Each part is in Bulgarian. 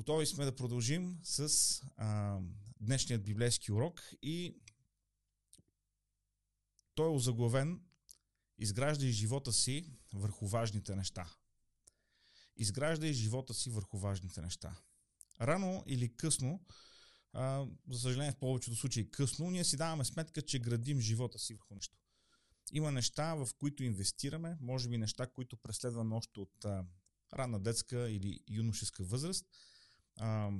Готови сме да продължим с а, днешният библейски урок и той е озаглавен Изграждай живота си върху важните неща. Изграждай живота си върху важните неща. Рано или късно, а, за съжаление в повечето случаи късно, ние си даваме сметка, че градим живота си върху нещо. Има неща, в които инвестираме, може би неща, които преследваме още от а, ранна детска или юношеска възраст – а,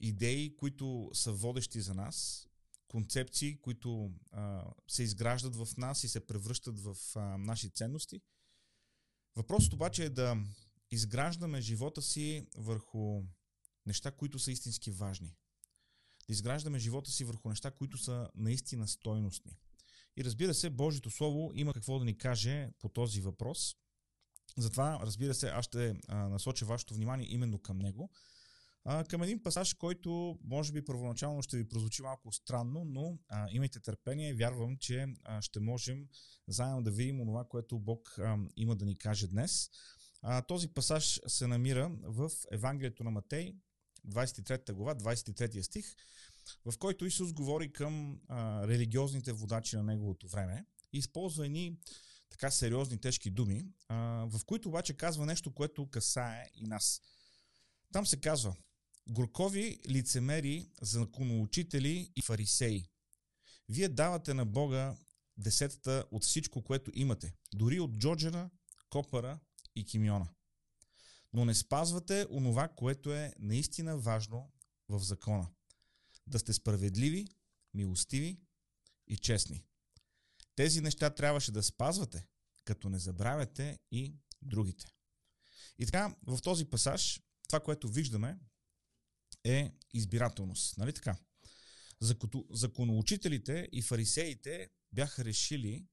идеи, които са водещи за нас, концепции, които а, се изграждат в нас и се превръщат в а, наши ценности. Въпросът обаче е да изграждаме живота си върху неща, които са истински важни. Да изграждаме живота си върху неща, които са наистина стойностни. И разбира се, Божието Слово има какво да ни каже по този въпрос. Затова, разбира се, аз ще насоча вашето внимание именно към него а, към един пасаж, който може би първоначално ще ви прозвучи малко странно, но а, имайте търпение вярвам, че а, ще можем заедно да видим това, което Бог а, има да ни каже днес. А, този пасаж се намира в Евангелието на Матей, 23 глава, 23 стих, в който Исус говори към а, религиозните водачи на неговото време и използва едни така сериозни, тежки думи, а, в които обаче казва нещо, което касае и нас. Там се казва, Горкови лицемери, законоучители и фарисеи. Вие давате на Бога десетата от всичко, което имате, дори от джоджера, копара и кимиона. Но не спазвате онова, което е наистина важно в закона. Да сте справедливи, милостиви и честни. Тези неща трябваше да спазвате, като не забравяте и другите. И така, в този пасаж, това, което виждаме, е избирателност. Нали така? Законоучителите и фарисеите бяха решили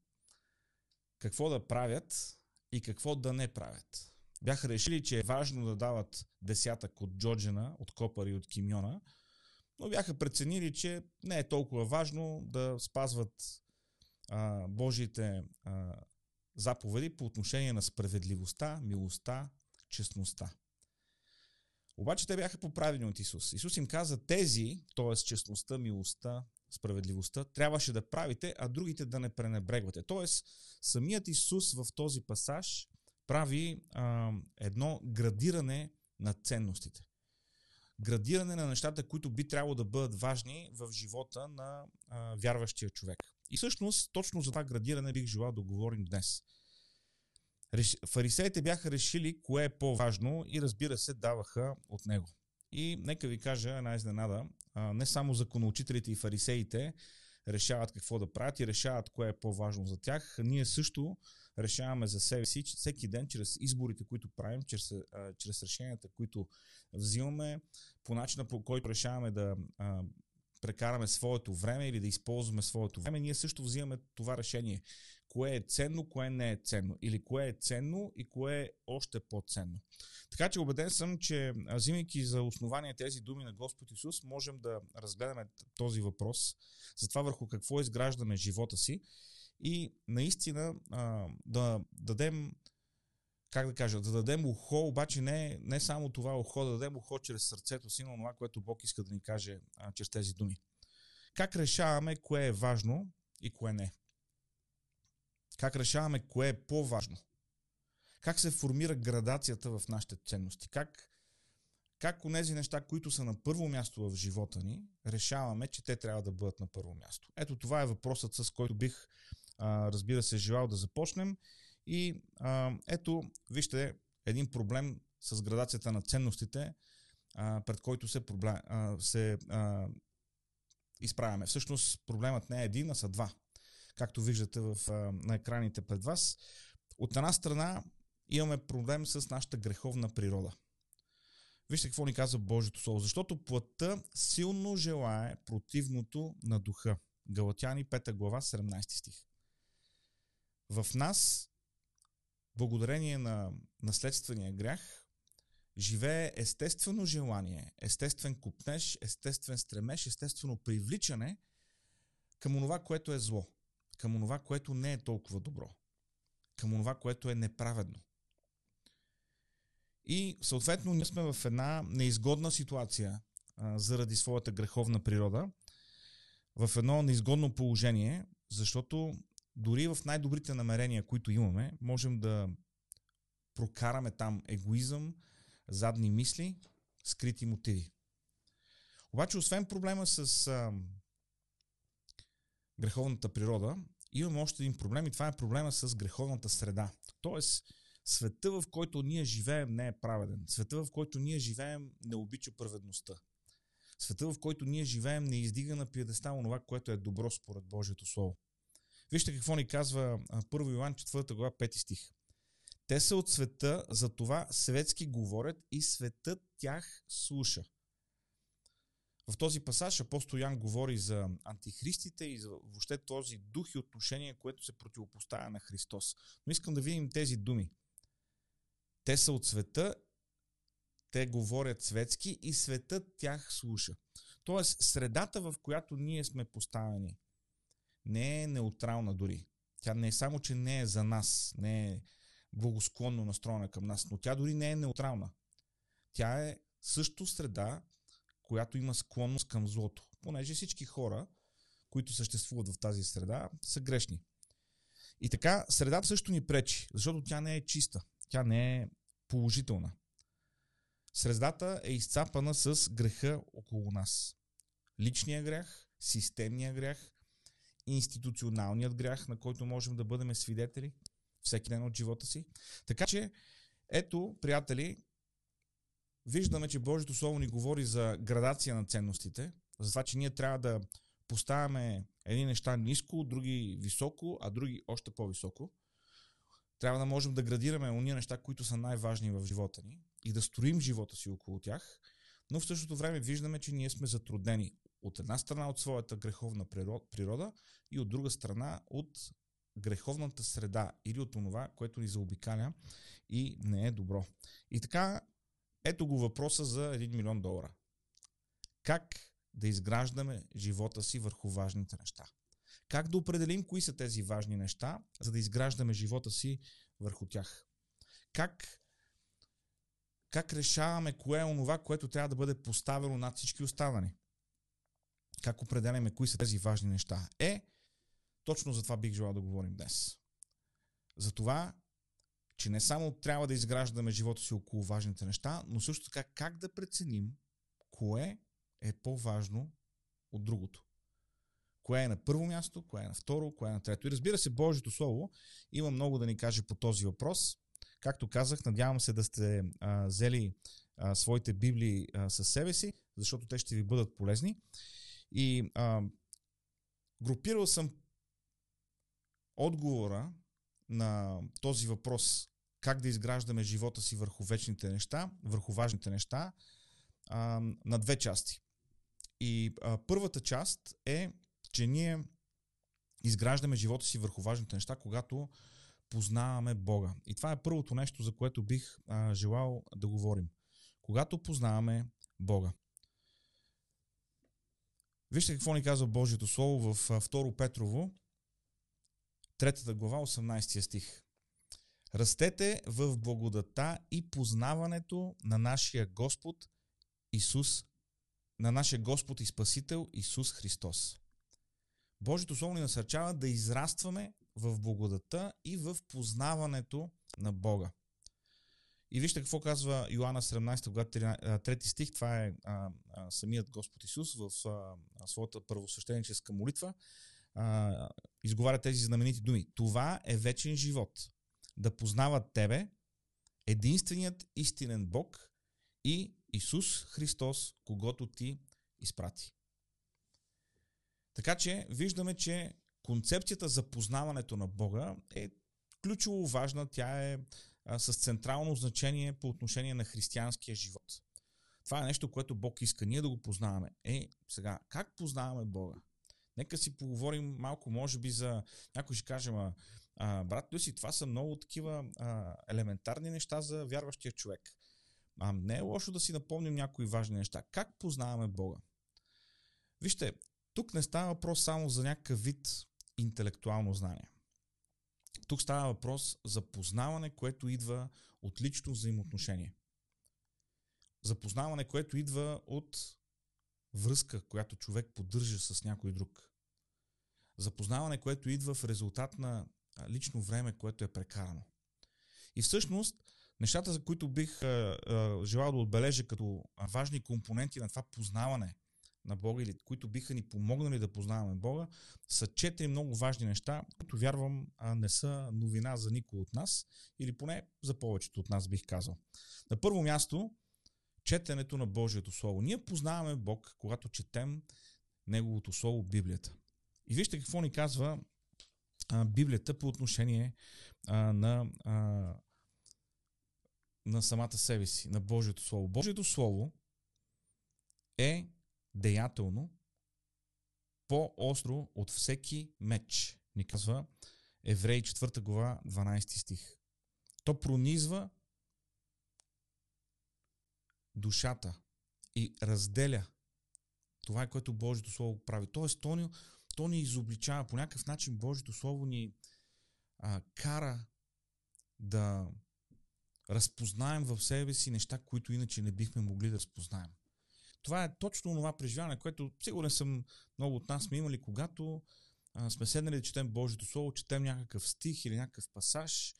какво да правят и какво да не правят. Бяха решили, че е важно да дават десятък от Джоджена, от Копър и от Кимиона, но бяха преценили, че не е толкова важно да спазват а, Божиите а, заповеди по отношение на справедливостта, милостта, честността. Обаче те бяха поправени от Исус. Исус им каза тези, т.е. честността, милостта, справедливостта, трябваше да правите, а другите да не пренебрегвате. Тоест, самият Исус в този пасаж прави а, едно градиране на ценностите. Градиране на нещата, които би трябвало да бъдат важни в живота на а, вярващия човек. И всъщност, точно за това градиране бих желал да говорим днес – Фарисеите бяха решили кое е по-важно и разбира се даваха от него. И нека ви кажа една изненада, не само законоучителите и фарисеите решават какво да правят и решават кое е по-важно за тях. Ние също решаваме за себе си всеки ден чрез изборите, които правим, чрез, чрез решенията, които взимаме, по начина по който решаваме да прекараме своето време или да използваме своето време, ние също взимаме това решение. Кое е ценно, кое не е ценно. Или кое е ценно и кое е още по-ценно. Така че убеден съм, че взимайки за основание тези думи на Господ Исус, можем да разгледаме този въпрос за това върху какво изграждаме живота си и наистина да дадем как да кажа, да дадем ухо, обаче не, не само това ухо, да дадем ухо чрез сърцето си, но това, което Бог иска да ни каже а, чрез тези думи. Как решаваме кое е важно и кое не? Как решаваме кое е по-важно? Как се формира градацията в нашите ценности? Как, как онези неща, които са на първо място в живота ни, решаваме, че те трябва да бъдат на първо място? Ето това е въпросът, с който бих, а, разбира се, желал да започнем и а, ето, вижте, един проблем с градацията на ценностите, а, пред който се, проблем, а, се а, изправяме. Всъщност проблемът не е един, а са два. Както виждате в, на екраните пред вас. От една страна имаме проблем с нашата греховна природа. Вижте какво ни казва Божието Слово. Защото плътта силно желае противното на духа. Галатяни 5 глава 17 стих. В нас благодарение на наследствения грях, живее естествено желание, естествен купнеж, естествен стремеж, естествено привличане към онова, което е зло, към онова, което не е толкова добро, към онова, което е неправедно. И съответно ние сме в една неизгодна ситуация а, заради своята греховна природа, в едно неизгодно положение, защото дори в най-добрите намерения, които имаме, можем да прокараме там егоизъм, задни мисли, скрити мотиви. Обаче, освен проблема с а, греховната природа, имаме още един проблем и това е проблема с греховната среда. Тоест, света, в който ние живеем, не е праведен. Света, в който ние живеем, не обича праведността. Света, в който ние живеем, не издига на пиедестал това, което е добро според Божието Слово. Вижте какво ни казва 1 Йоан 4 глава 5 стих. Те са от света, за това светски говорят и светът тях слуша. В този пасаж апостол Ян говори за антихристите и за въобще този дух и отношение, което се противопоставя на Христос. Но искам да видим тези думи. Те са от света, те говорят светски и светът тях слуша. Тоест, средата, в която ние сме поставени, не е неутрална дори. Тя не е само, че не е за нас, не е благосклонно настроена към нас, но тя дори не е неутрална. Тя е също среда, която има склонност към злото. Понеже всички хора, които съществуват в тази среда, са грешни. И така, средата също ни пречи, защото тя не е чиста, тя не е положителна. Средата е изцапана с греха около нас. Личния грях, системния грях, институционалният грях, на който можем да бъдем свидетели всеки ден от живота си. Така че, ето, приятели, виждаме, че Божието Слово ни говори за градация на ценностите, за това, че ние трябва да поставяме едни неща ниско, други високо, а други още по-високо. Трябва да можем да градираме уния неща, които са най-важни в живота ни и да строим живота си около тях, но в същото време виждаме, че ние сме затруднени от една страна от своята греховна природа и от друга страна от греховната среда или от това, което ни заобикаля и не е добро. И така, ето го въпроса за 1 милион долара. Как да изграждаме живота си върху важните неща? Как да определим кои са тези важни неща, за да изграждаме живота си върху тях? Как, как решаваме кое е онова, което трябва да бъде поставено над всички останали? Как определяме кои са тези важни неща? Е, точно за това бих желал да говорим днес. За това, че не само трябва да изграждаме живота си около важните неща, но също така как да преценим кое е по-важно от другото. Кое е на първо място, кое е на второ, кое е на трето. И разбира се, Божието Слово има много да ни каже по този въпрос. Както казах, надявам се да сте а, взели а, своите библии а, със себе си, защото те ще ви бъдат полезни. И а, групирал съм отговора на този въпрос как да изграждаме живота си върху вечните неща, върху важните неща, а, на две части. И а, първата част е, че ние изграждаме живота си върху важните неща, когато познаваме Бога. И това е първото нещо, за което бих а, желал да говорим. Когато познаваме Бога. Вижте какво ни казва Божието Слово в 2 Петрово, 3 глава, 18 стих. Растете в благодата и познаването на нашия Господ Исус, на нашия Господ и Спасител Исус Христос. Божието Слово ни насърчава да израстваме в благодата и в познаването на Бога. И вижте какво казва Йоанна 17, глава 3 стих. Това е а, а, самият Господ Исус в а, своята първосвещеническа молитва. А, изговаря тези знаменити думи. Това е вечен живот. Да познават Тебе, единственият истинен Бог и Исус Христос, когато Ти изпрати. Така че виждаме, че концепцията за познаването на Бога е ключово важна. Тя е с централно значение по отношение на християнския живот. Това е нещо, което Бог иска ние да го познаваме. Е, сега, как познаваме Бога? Нека си поговорим малко, може би, за... Някой ще каже, а, брат Люси, това са много такива а, елементарни неща за вярващия човек. А, не е лошо да си напомним някои важни неща. Как познаваме Бога? Вижте, тук не става въпрос само за някакъв вид интелектуално знание. Тук става въпрос за познаване, което идва от лично взаимоотношение. Запознаване, което идва от връзка, която човек поддържа с някой друг. Запознаване, което идва в резултат на лично време, което е прекарано. И всъщност, нещата, за които бих а, а, желал да отбележа като важни компоненти на това познаване на Бога или които биха ни помогнали да познаваме Бога, са четири много важни неща, които вярвам а, не са новина за никой от нас или поне за повечето от нас бих казал. На първо място, четенето на Божието Слово. Ние познаваме Бог, когато четем Неговото Слово, Библията. И вижте какво ни казва а, Библията по отношение а, на, а, на самата себе си, на Божието Слово. Божието Слово е деятелно, по-остро от всеки меч, ни казва Евреи 4 глава 12 стих. То пронизва душата и разделя това което Божието Слово прави. Тоест, то ни, то ни изобличава. По някакъв начин Божието Слово ни а, кара да разпознаем в себе си неща, които иначе не бихме могли да разпознаем. Това е точно това преживяване, което сигурен съм много от нас сме имали, когато а, сме седнали да четем Божието Слово, четем някакъв стих или някакъв пасаж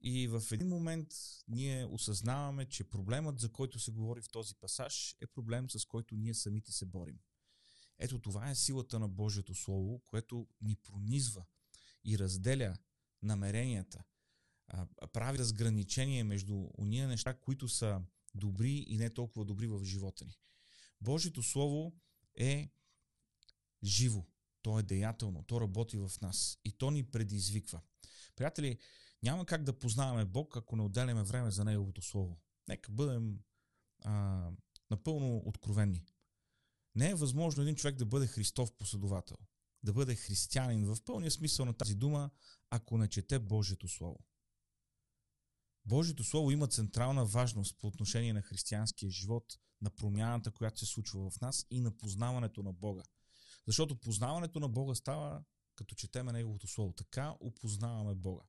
и в един момент ние осъзнаваме, че проблемът, за който се говори в този пасаж, е проблем, с който ние самите се борим. Ето това е силата на Божието Слово, което ни пронизва и разделя намеренията, прави разграничение между уния неща, които са добри и не толкова добри в живота ни. Божието Слово е живо, то е деятелно, то работи в нас и то ни предизвиква. Приятели, няма как да познаваме Бог, ако не отделяме време за Неговото Слово. Нека бъдем а, напълно откровени. Не е възможно един човек да бъде Христов последовател, да бъде християнин в пълния смисъл на тази дума, ако не чете Божието Слово. Божието Слово има централна важност по отношение на християнския живот, на промяната, която се случва в нас и на познаването на Бога. Защото познаването на Бога става като четеме Неговото Слово. Така опознаваме Бога.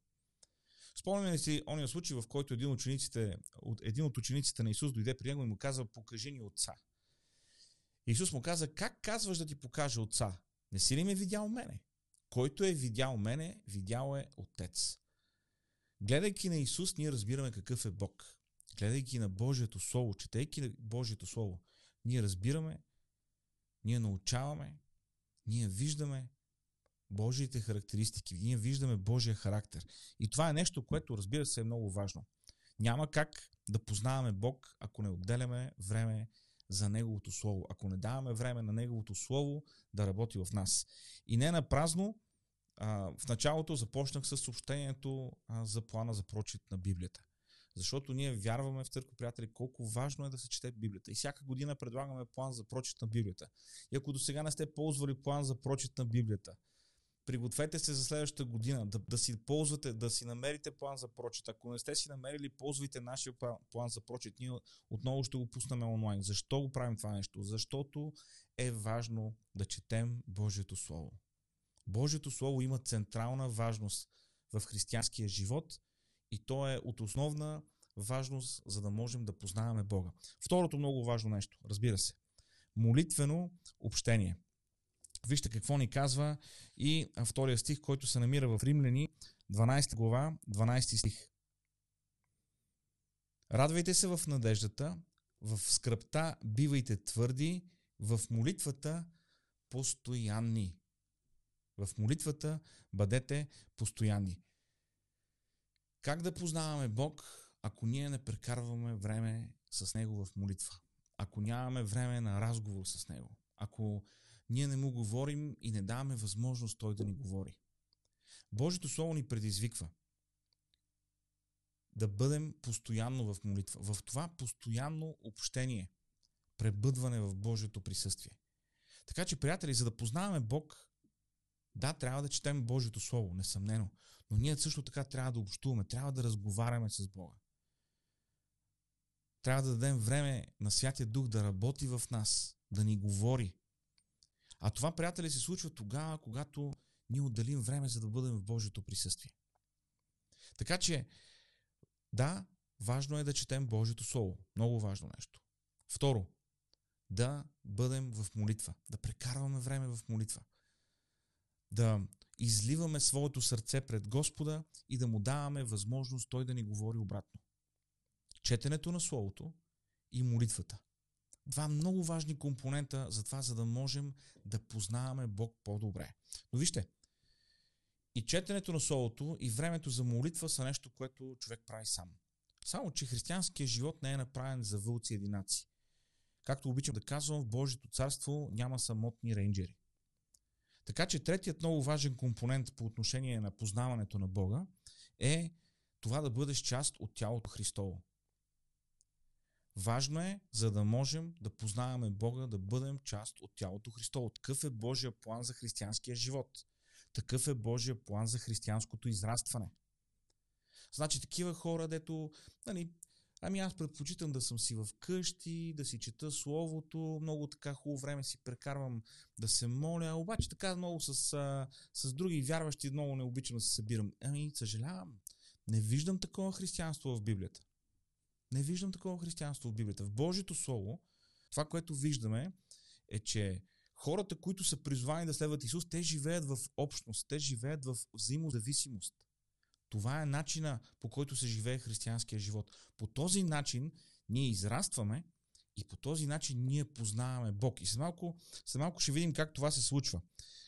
Спомняме ли си ония случай, в който един, учениците, един от учениците на Исус дойде при него и му каза, покажи ни отца. Исус му каза, как казваш да ти покажа отца? Не си ли ме видял мене? Който е видял мене, видял е отец. Гледайки на Исус, ние разбираме какъв е Бог. Гледайки на Божието Слово, четейки Божието Слово, ние разбираме, ние научаваме, ние виждаме Божиите характеристики, ние виждаме Божия характер. И това е нещо, което разбира се е много важно. Няма как да познаваме Бог, ако не отделяме време за Неговото Слово, ако не даваме време на Неговото Слово да работи в нас. И не на празно, в началото започнах с съобщението за плана за прочит на Библията. Защото ние вярваме в църква, приятели, колко важно е да се чете Библията. И всяка година предлагаме план за прочит на Библията. И ако до сега не сте ползвали план за прочит на Библията, пригответе се за следващата година да, да си ползвате, да си намерите план за прочит. Ако не сте си намерили, ползвайте нашия план за прочит. Ние отново ще го пуснем онлайн. Защо го правим това нещо? Защото е важно да четем Божието Слово. Божието Слово има централна важност в християнския живот и то е от основна важност, за да можем да познаваме Бога. Второто много важно нещо, разбира се, молитвено общение. Вижте какво ни казва и втория стих, който се намира в Римляни, 12 глава, 12 стих. Радвайте се в надеждата, в скръпта бивайте твърди, в молитвата постоянни. В молитвата бъдете постоянни. Как да познаваме Бог, ако ние не прекарваме време с Него в молитва? Ако нямаме време на разговор с Него? Ако ние не му говорим и не даваме възможност Той да ни говори? Божието Слово ни предизвиква да бъдем постоянно в молитва. В това постоянно общение, пребъдване в Божието присъствие. Така че, приятели, за да познаваме Бог, да, трябва да четем Божието Слово, несъмнено. Но ние също така трябва да общуваме, трябва да разговаряме с Бога. Трябва да дадем време на Святия Дух да работи в нас, да ни говори. А това, приятели, се случва тогава, когато ние отделим време, за да бъдем в Божието присъствие. Така че, да, важно е да четем Божието Слово. Много важно нещо. Второ, да бъдем в молитва, да прекарваме време в молитва, да изливаме своето сърце пред Господа и да му даваме възможност Той да ни говори обратно. Четенето на Словото и молитвата. Два много важни компонента за това, за да можем да познаваме Бог по-добре. Но вижте, и четенето на Словото и времето за молитва са нещо, което човек прави сам. Само, че християнският живот не е направен за вълци единаци. Както обичам да казвам, в Божието царство няма самотни рейнджери. Така че третият много важен компонент по отношение на познаването на Бога е това да бъдеш част от тялото Христово. Важно е, за да можем да познаваме Бога, да бъдем част от тялото Христово. Такъв е Божия план за християнския живот. Такъв е Божия план за християнското израстване. Значи такива хора, дето, нали, ами аз предпочитам да съм си в къщи, да си чета словото, много така хубаво време си прекарвам да се моля, обаче така много с, с други вярващи много не обичам да се събирам. Ами, съжалявам, не виждам такова християнство в Библията. Не виждам такова християнство в Библията. В Божието Слово, това, което виждаме, е, че хората, които са призвани да следват Исус, те живеят в общност, те живеят в взаимозависимост. Това е начина по който се живее християнския живот. По този начин ние израстваме и по този начин ние познаваме Бог. И след малко, след малко ще видим как това се случва.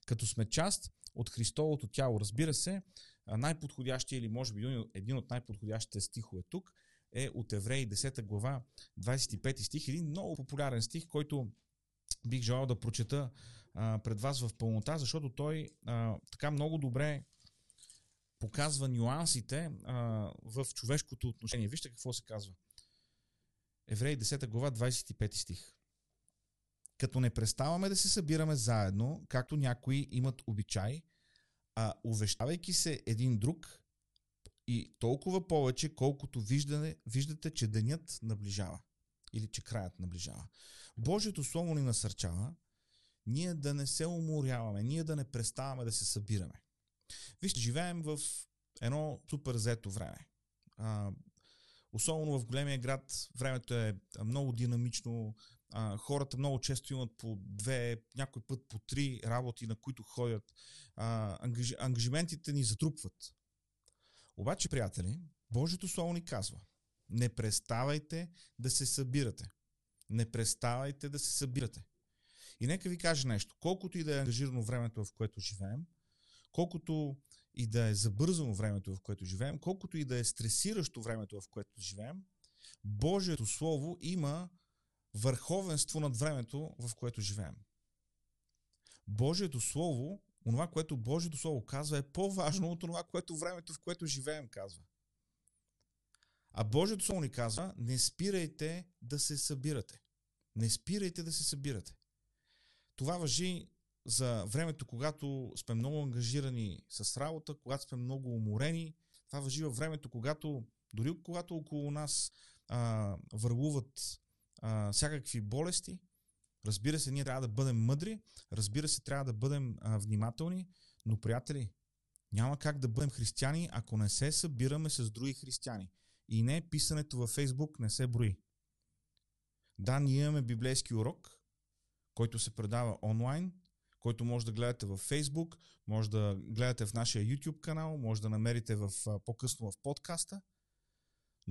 Като сме част от Христовото тяло, разбира се, най-подходящия или може би един от най-подходящите стихове тук е от Евреи 10 глава 25 стих, един много популярен стих, който бих желал да прочета а, пред вас в пълнота, защото той а, така много добре показва нюансите а, в човешкото отношение. Вижте какво се казва. Евреи 10 глава 25 стих. Като не преставаме да се събираме заедно, както някои имат обичай, а увещавайки се един друг, и толкова повече, колкото виждане, виждате, че денят наближава. Или че краят наближава. Божието Слово ни насърчава ние да не се уморяваме, ние да не преставаме да се събираме. Вижте, живеем в едно супер зето време. А, особено в големия град времето е много динамично, а, хората много често имат по две, някой път по три работи, на които ходят. А, ангаж, ангажиментите ни затрупват. Обаче, приятели, Божието Слово ни казва, не преставайте да се събирате. Не преставайте да се събирате. И нека ви кажа нещо. Колкото и да е ангажирано времето, в което живеем, колкото и да е забързано времето, в което живеем, колкото и да е стресиращо времето, в което живеем, Божието Слово има върховенство над времето, в което живеем. Божието Слово онова, което Божието Слово казва, е по-важно от това, което времето, в което живеем, казва. А Божието Слово ни казва, не спирайте да се събирате. Не спирайте да се събирате. Това въжи за времето, когато сме много ангажирани с работа, когато сме много уморени. Това въжи във времето, когато, дори когато около нас а, върлуват а, всякакви болести, Разбира се, ние трябва да бъдем мъдри, разбира се, трябва да бъдем а, внимателни, но, приятели, няма как да бъдем християни, ако не се събираме с други християни. И не писането във Фейсбук не се брои. Да, ние имаме библейски урок, който се предава онлайн, който може да гледате във Facebook, може да гледате в нашия YouTube канал, може да намерите в, по-късно в подкаста –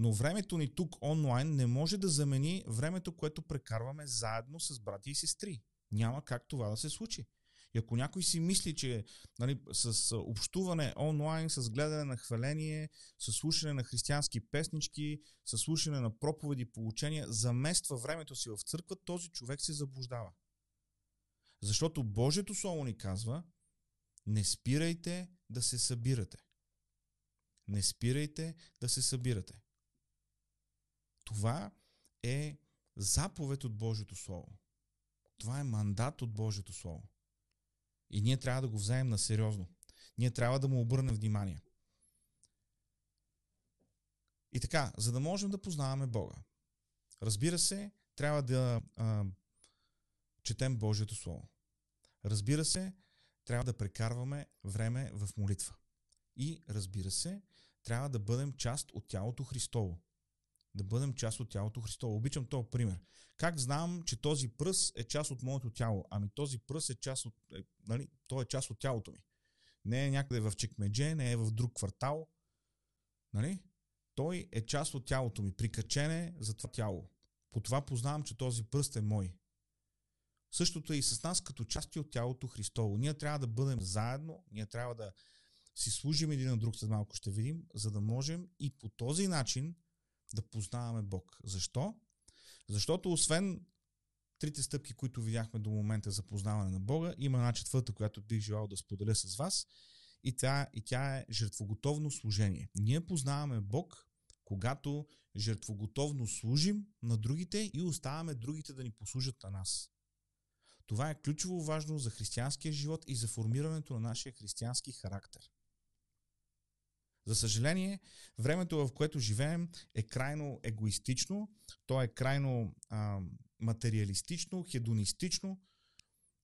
но времето ни тук онлайн не може да замени времето, което прекарваме заедно с брати и сестри. Няма как това да се случи. И ако някой си мисли, че нали, с общуване онлайн, с гледане на хваление, с слушане на християнски песнички, с слушане на проповеди, получения, замества времето си в църква, този човек се заблуждава. Защото Божието Слово ни казва, не спирайте да се събирате. Не спирайте да се събирате. Това е заповед от Божието Слово. Това е мандат от Божието Слово. И ние трябва да го вземем на сериозно. Ние трябва да му обърнем внимание. И така, за да можем да познаваме Бога, разбира се, трябва да а, четем Божието Слово. Разбира се, трябва да прекарваме време в молитва. И разбира се, трябва да бъдем част от тялото Христово. Да бъдем част от тялото Христово. Обичам този пример. Как знам, че този пръс е част от моето тяло? Ами този пръс е част от, е, нали, той е част от тялото ми. Не е някъде в Чекмедже, не е в друг квартал. Нали? Той е част от тялото ми, прикачене за това тяло. По това познавам, че този пръст е мой. Същото е и с нас като части от тялото Христово. Ние трябва да бъдем заедно, ние трябва да си служим един на друг, след малко ще видим, за да можем и по този начин да познаваме Бог. Защо? Защото освен трите стъпки, които видяхме до момента за познаване на Бога, има една четвърта, която бих желал да споделя с вас и тя, и тя е жертвоготовно служение. Ние познаваме Бог, когато жертвоготовно служим на другите и оставаме другите да ни послужат на нас. Това е ключово важно за християнския живот и за формирането на нашия християнски характер. За съжаление, времето, в което живеем, е крайно егоистично, то е крайно а, материалистично, хедонистично.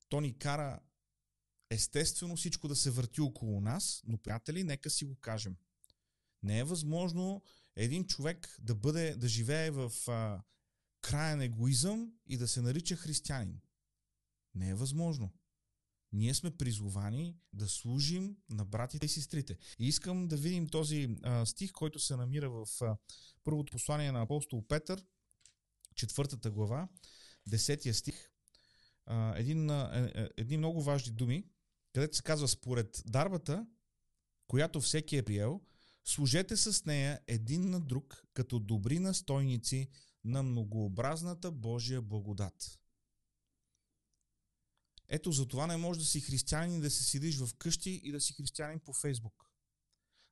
То ни кара естествено всичко да се върти около нас, но, приятели, нека си го кажем. Не е възможно един човек да бъде, да живее в а, краен егоизъм и да се нарича християнин. Не е възможно. Ние сме призовани да служим на братите и сестрите. И искам да видим този а, стих, който се намира в а, първото послание на апостол Петър, четвъртата глава, десетия стих. А, един, а, е, е, едни много важни думи, където се казва според дарбата, която всеки е приел, служете с нея един на друг, като добри настойници на многообразната Божия благодат. Ето за това не можеш да си християнин да се седиш в къщи и да си християнин по Фейсбук.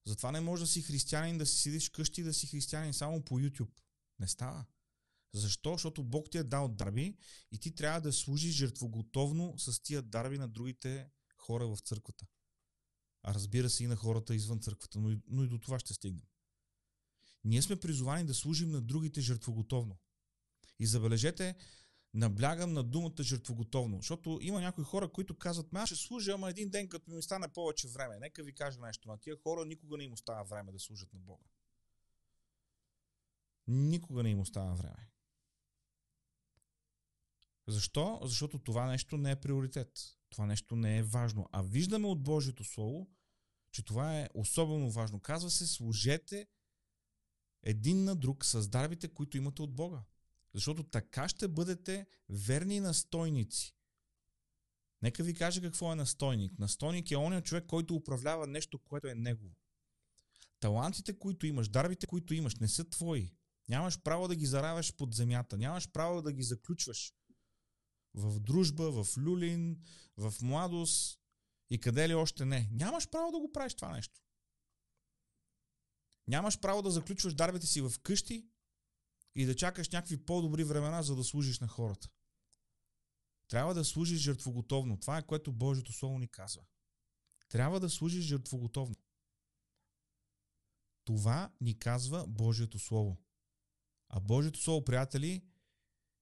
Затова не можеш да си християнин да си седиш къщи и да си християнин само по YouTube. Не става. Защо? Защото Бог ти е дал дарби и ти трябва да служиш жертвоготовно с тия дарби на другите хора в църквата. А разбира се и на хората извън църквата, но и, но и до това ще стигнем. Ние сме призовани да служим на другите жертвоготовно. И забележете, наблягам на думата жертвоготовно, защото има някои хора, които казват, аз ще служа, ама един ден, като ми стане повече време. Нека ви кажа нещо, на тия хора никога не им остава време да служат на Бога. Никога не им остава време. Защо? Защото това нещо не е приоритет. Това нещо не е важно. А виждаме от Божието Слово, че това е особено важно. Казва се, служете един на друг с дарбите, които имате от Бога. Защото така ще бъдете верни настойници. Нека ви кажа какво е настойник. Настойник е оня човек, който управлява нещо, което е негово. Талантите, които имаш, дарбите, които имаш, не са твои. Нямаш право да ги заравяш под земята. Нямаш право да ги заключваш в дружба, в люлин, в младост и къде ли още не. Нямаш право да го правиш това нещо. Нямаш право да заключваш дарбите си в къщи и да чакаш някакви по-добри времена, за да служиш на хората. Трябва да служиш жертвоготовно. Това е което Божието Слово ни казва. Трябва да служиш жертвоготовно. Това ни казва Божието Слово. А Божието Слово, приятели,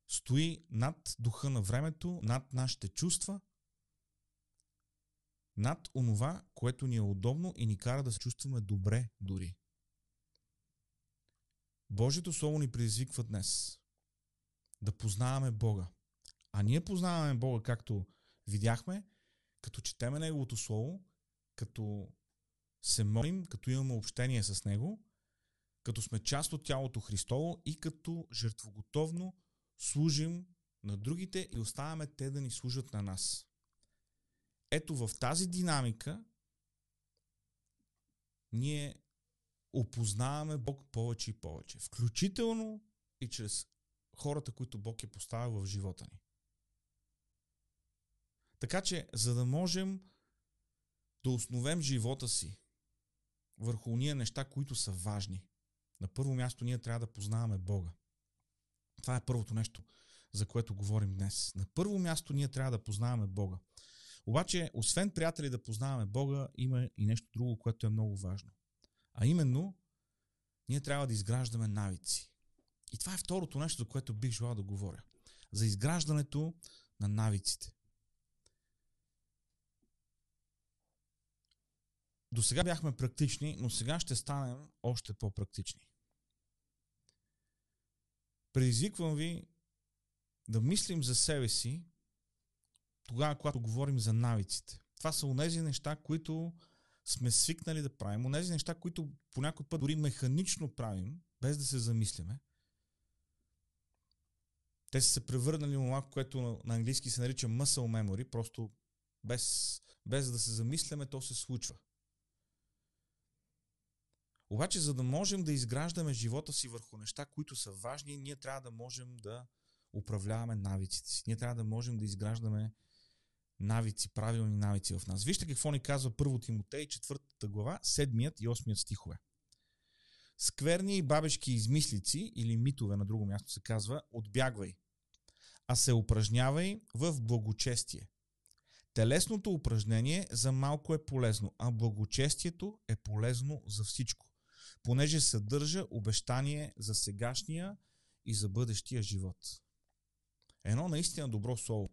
стои над духа на времето, над нашите чувства, над онова, което ни е удобно и ни кара да се чувстваме добре дори. Божието Слово ни предизвиква днес да познаваме Бога. А ние познаваме Бога, както видяхме, като четеме Неговото Слово, като се молим, като имаме общение с Него, като сме част от тялото Христово и като жертвоготовно служим на другите и оставяме те да ни служат на нас. Ето в тази динамика ние опознаваме Бог повече и повече. Включително и чрез хората, които Бог е поставил в живота ни. Така че, за да можем да основем живота си върху уния неща, които са важни, на първо място ние трябва да познаваме Бога. Това е първото нещо, за което говорим днес. На първо място ние трябва да познаваме Бога. Обаче, освен приятели да познаваме Бога, има и нещо друго, което е много важно. А именно, ние трябва да изграждаме навици. И това е второто нещо, за което бих желал да говоря. За изграждането на навиците. До сега бяхме практични, но сега ще станем още по-практични. Предизвиквам ви да мислим за себе си тогава, когато говорим за навиците. Това са онези неща, които сме свикнали да правим, онези неща, които по някой път дори механично правим, без да се замисляме. Те са се превърнали в това, което на английски се нарича muscle memory, просто без, без да се замисляме, то се случва. Обаче, за да можем да изграждаме живота си върху неща, които са важни, ние трябва да можем да управляваме навиците си. Ние трябва да можем да изграждаме навици, правилни навици в нас. Вижте какво ни казва първо Тимотей, четвъртата глава, седмият и осмият стихове. Скверни и бабешки измислици или митове на друго място се казва, отбягвай, а се упражнявай в благочестие. Телесното упражнение за малко е полезно, а благочестието е полезно за всичко, понеже съдържа обещание за сегашния и за бъдещия живот. Едно наистина добро слово.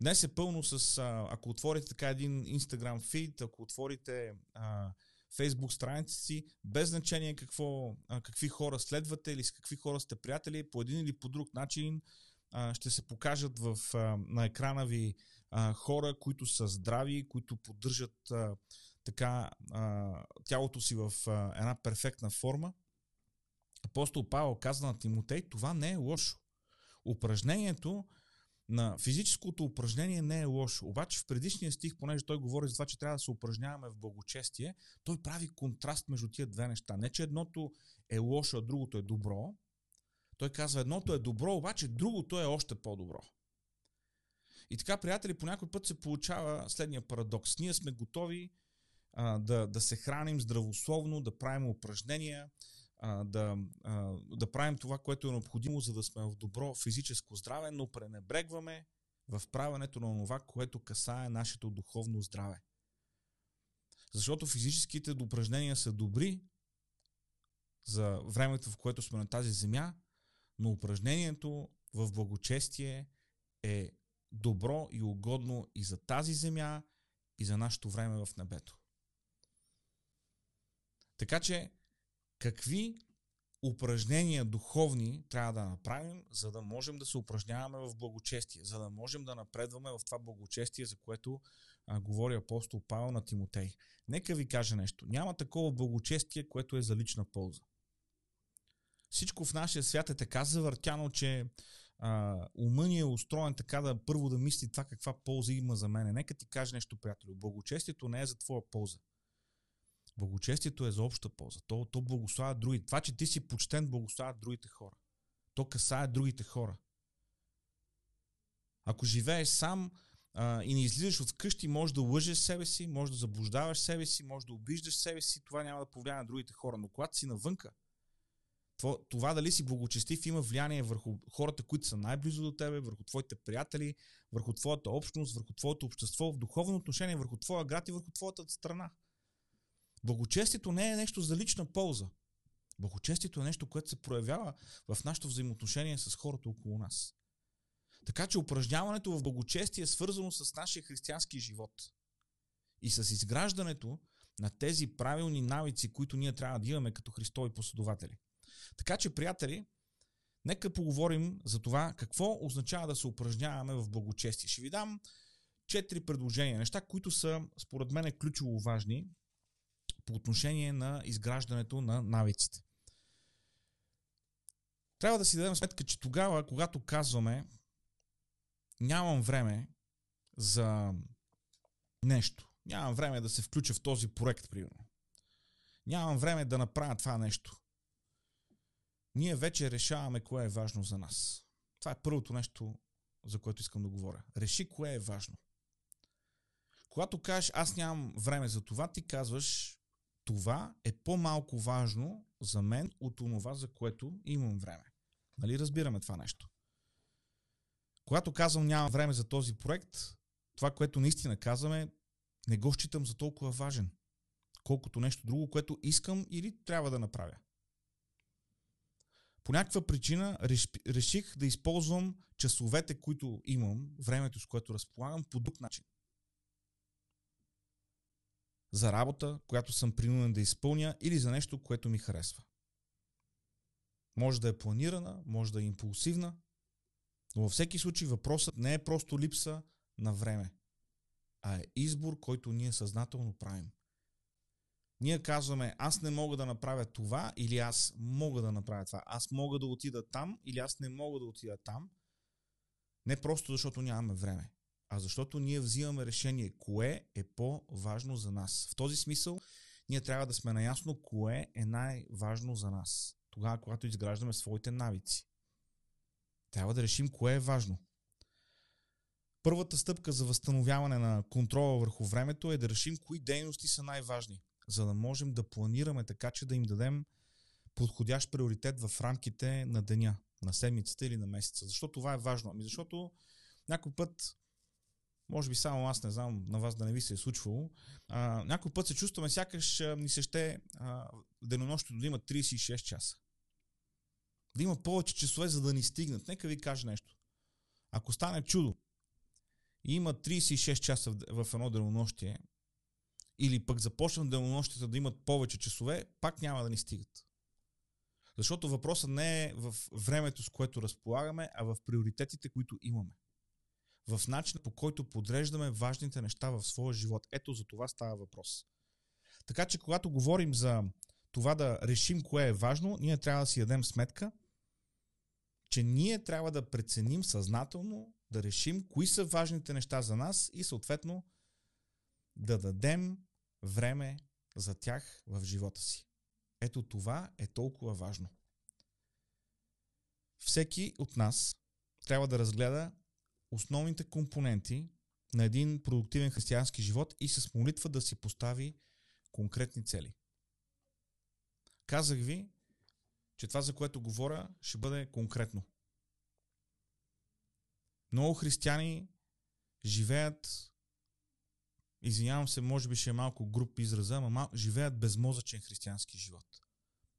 Днес е пълно с, ако отворите така един Instagram фид, ако отворите а, Facebook страници си, без значение какво, а, какви хора следвате или с какви хора сте приятели, по един или по друг начин а, ще се покажат в, а, на екрана ви а, хора, които са здрави, които поддържат а, така а, тялото си в а, една перфектна форма. Апостол Павел каза на Тимотей, това не е лошо. Упражнението на физическото упражнение не е лошо. Обаче в предишния стих, понеже той говори за това, че трябва да се упражняваме в благочестие, той прави контраст между тия две неща. Не, че едното е лошо, а другото е добро. Той казва, едното е добро, обаче другото е още по-добро. И така, приятели, по някой път се получава следния парадокс. Ние сме готови а, да, да се храним здравословно, да правим упражнения, а, да, а, да правим това, което е необходимо, за да сме в добро физическо здраве, но пренебрегваме в правенето на това, което касае нашето духовно здраве. Защото физическите упражнения са добри за времето, в което сме на тази земя, но упражнението в благочестие е добро и угодно и за тази земя, и за нашето време в небето. Така че какви упражнения духовни трябва да направим, за да можем да се упражняваме в благочестие, за да можем да напредваме в това благочестие, за което а, говори апостол Павел на Тимотей. Нека ви кажа нещо. Няма такова благочестие, което е за лична полза. Всичко в нашия свят е така завъртяно, че а, ума ни е устроен така да първо да мисли това каква полза има за мене. Нека ти кажа нещо, приятелю. Благочестието не е за твоя полза. Благочестието е за обща полза. То, то благославя други. Това, че ти си почтен, благославя другите хора. То касае другите хора. Ако живееш сам а, и не излизаш от вкъщи, може да лъжеш себе си, може да заблуждаваш себе си, може да обиждаш себе си, това няма да повлияе на другите хора. Но когато си навънка, това, това дали си благочестив има влияние върху хората, които са най-близо до тебе, върху твоите приятели, върху твоята общност, върху твоето общество, в духовно отношение, върху твоя град и върху твоята страна. Благочестието не е нещо за лична полза. Благочестието е нещо, което се проявява в нашето взаимоотношение с хората около нас. Така че упражняването в благочестие е свързано с нашия християнски живот и с изграждането на тези правилни навици, които ние трябва да имаме като Христови последователи. Така че, приятели, нека поговорим за това какво означава да се упражняваме в благочестие. Ще ви дам четири предложения, неща, които са според мен ключово важни по отношение на изграждането на навиците. Трябва да си дадем сметка, че тогава, когато казваме нямам време за нещо, нямам време да се включа в този проект, примерно, нямам време да направя това нещо, ние вече решаваме кое е важно за нас. Това е първото нещо, за което искам да говоря. Реши кое е важно. Когато кажеш аз нямам време за това, ти казваш това е по-малко важно за мен от това, за което имам време. Нали разбираме това нещо? Когато казвам нямам време за този проект, това, което наистина казваме, не го считам за толкова важен, колкото нещо друго, което искам или трябва да направя. По някаква причина реших да използвам часовете, които имам, времето, с което разполагам, по друг начин за работа, която съм принуден да изпълня или за нещо, което ми харесва. Може да е планирана, може да е импулсивна, но във всеки случай въпросът не е просто липса на време, а е избор, който ние съзнателно правим. Ние казваме, аз не мога да направя това или аз мога да направя това. Аз мога да отида там или аз не мога да отида там. Не просто защото нямаме време, а защото ние взимаме решение кое е по-важно за нас. В този смисъл ние трябва да сме наясно кое е най-важно за нас. Тогава, когато изграждаме своите навици. Трябва да решим кое е важно. Първата стъпка за възстановяване на контрола върху времето е да решим кои дейности са най-важни, за да можем да планираме така, че да им дадем подходящ приоритет в рамките на деня, на седмицата или на месеца. Защо това е важно? Ами защото някой път, може би само аз не знам, на вас да не ви се е случвало, а, някой път се чувстваме сякаш а, ни се ще а, да има 36 часа. Да има повече часове, за да ни стигнат. Нека ви кажа нещо. Ако стане чудо и има 36 часа в, в едно денонощие, или пък започнат денонощите да имат повече часове, пак няма да ни стигат. Защото въпросът не е в времето, с което разполагаме, а в приоритетите, които имаме. В начина по който подреждаме важните неща в своя живот. Ето за това става въпрос. Така че, когато говорим за това да решим кое е важно, ние трябва да си дадем сметка, че ние трябва да преценим съзнателно, да решим кои са важните неща за нас и съответно да дадем време за тях в живота си. Ето това е толкова важно. Всеки от нас трябва да разгледа основните компоненти на един продуктивен християнски живот и с молитва да си постави конкретни цели. Казах ви, че това, за което говоря, ще бъде конкретно. Много християни живеят, извинявам се, може би ще е малко груп израза, но мал, живеят безмозъчен християнски живот.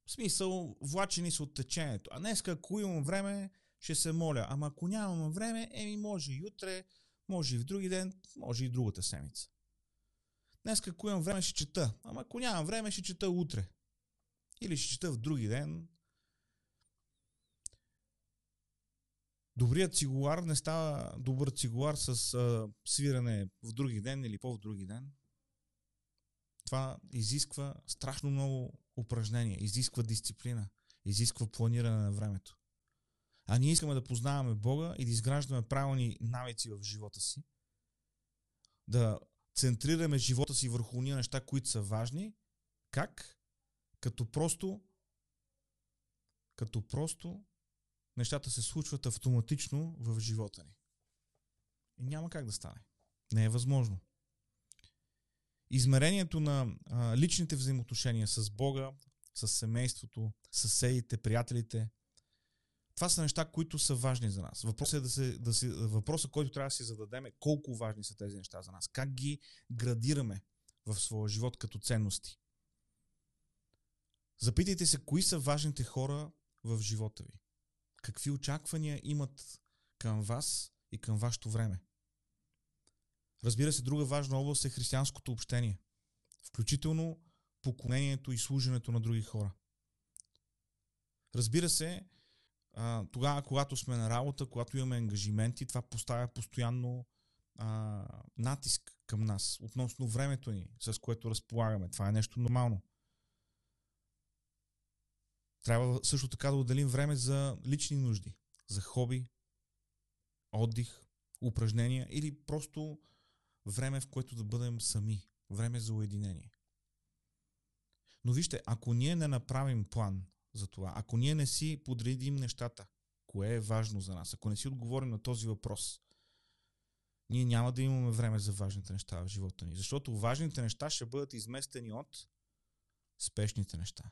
В смисъл, влачени са от течението. А днес, ако имам време, ще се моля. Ама ако нямам време, еми може и утре, може и в други ден, може и другата седмица. Днес, ако имам време, ще чета. Ама ако нямам време, ще чета утре. Или ще чета в други ден, добрият цигулар не става добър цигулар с а, свиране в други ден или по-в други ден. Това изисква страшно много упражнения, изисква дисциплина, изисква планиране на времето. А ние искаме да познаваме Бога и да изграждаме правилни навици в живота си, да центрираме живота си върху ние неща, които са важни. Как? Като просто като просто нещата се случват автоматично в живота ни. И няма как да стане. Не е възможно. Измерението на а, личните взаимоотношения с Бога, с семейството, съседите, приятелите, това са неща, които са важни за нас. Въпросът, е да се, да се, въпросът който трябва да си зададем е колко важни са тези неща за нас. Как ги градираме в своя живот като ценности. Запитайте се, кои са важните хора в живота ви какви очаквания имат към вас и към вашето време. Разбира се, друга важна област е християнското общение, включително поклонението и служенето на други хора. Разбира се, тогава, когато сме на работа, когато имаме ангажименти, това поставя постоянно а, натиск към нас относно времето ни, с което разполагаме. Това е нещо нормално. Трябва също така да отделим време за лични нужди, за хоби, отдих, упражнения или просто време, в което да бъдем сами, време за уединение. Но вижте, ако ние не направим план за това, ако ние не си подредим нещата, кое е важно за нас, ако не си отговорим на този въпрос, ние няма да имаме време за важните неща в живота ни. Защото важните неща ще бъдат изместени от спешните неща.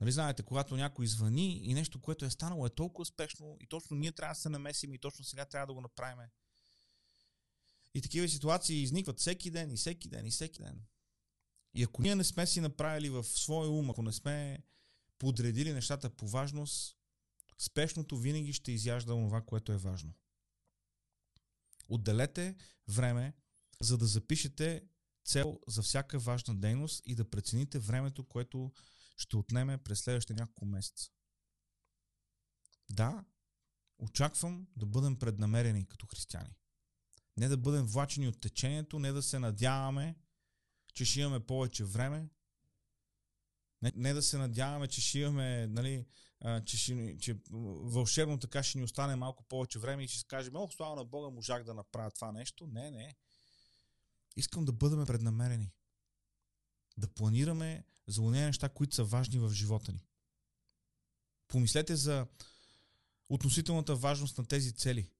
Нали знаете, когато някой звъни и нещо, което е станало е толкова спешно и точно ние трябва да се намесим и точно сега трябва да го направим. И такива ситуации изникват всеки ден и всеки ден и всеки ден. И ако ние не сме си направили в своя ум, ако не сме подредили нещата по важност, спешното винаги ще изяжда това, което е важно. Отделете време, за да запишете цел за всяка важна дейност и да прецените времето, което ще отнеме през следващите няколко месеца. Да, очаквам да бъдем преднамерени като християни. Не да бъдем влачени от течението, не да се надяваме, че ще имаме повече време, не, не да се надяваме, че ще имаме, нали, а, че, ще, че вълшебно така ще ни остане малко повече време и ще кажем, о, слава на Бога, можах да направя това нещо. Не, не. Искам да бъдем преднамерени. Да планираме за уния неща, които са важни в живота ни. Помислете за относителната важност на тези цели.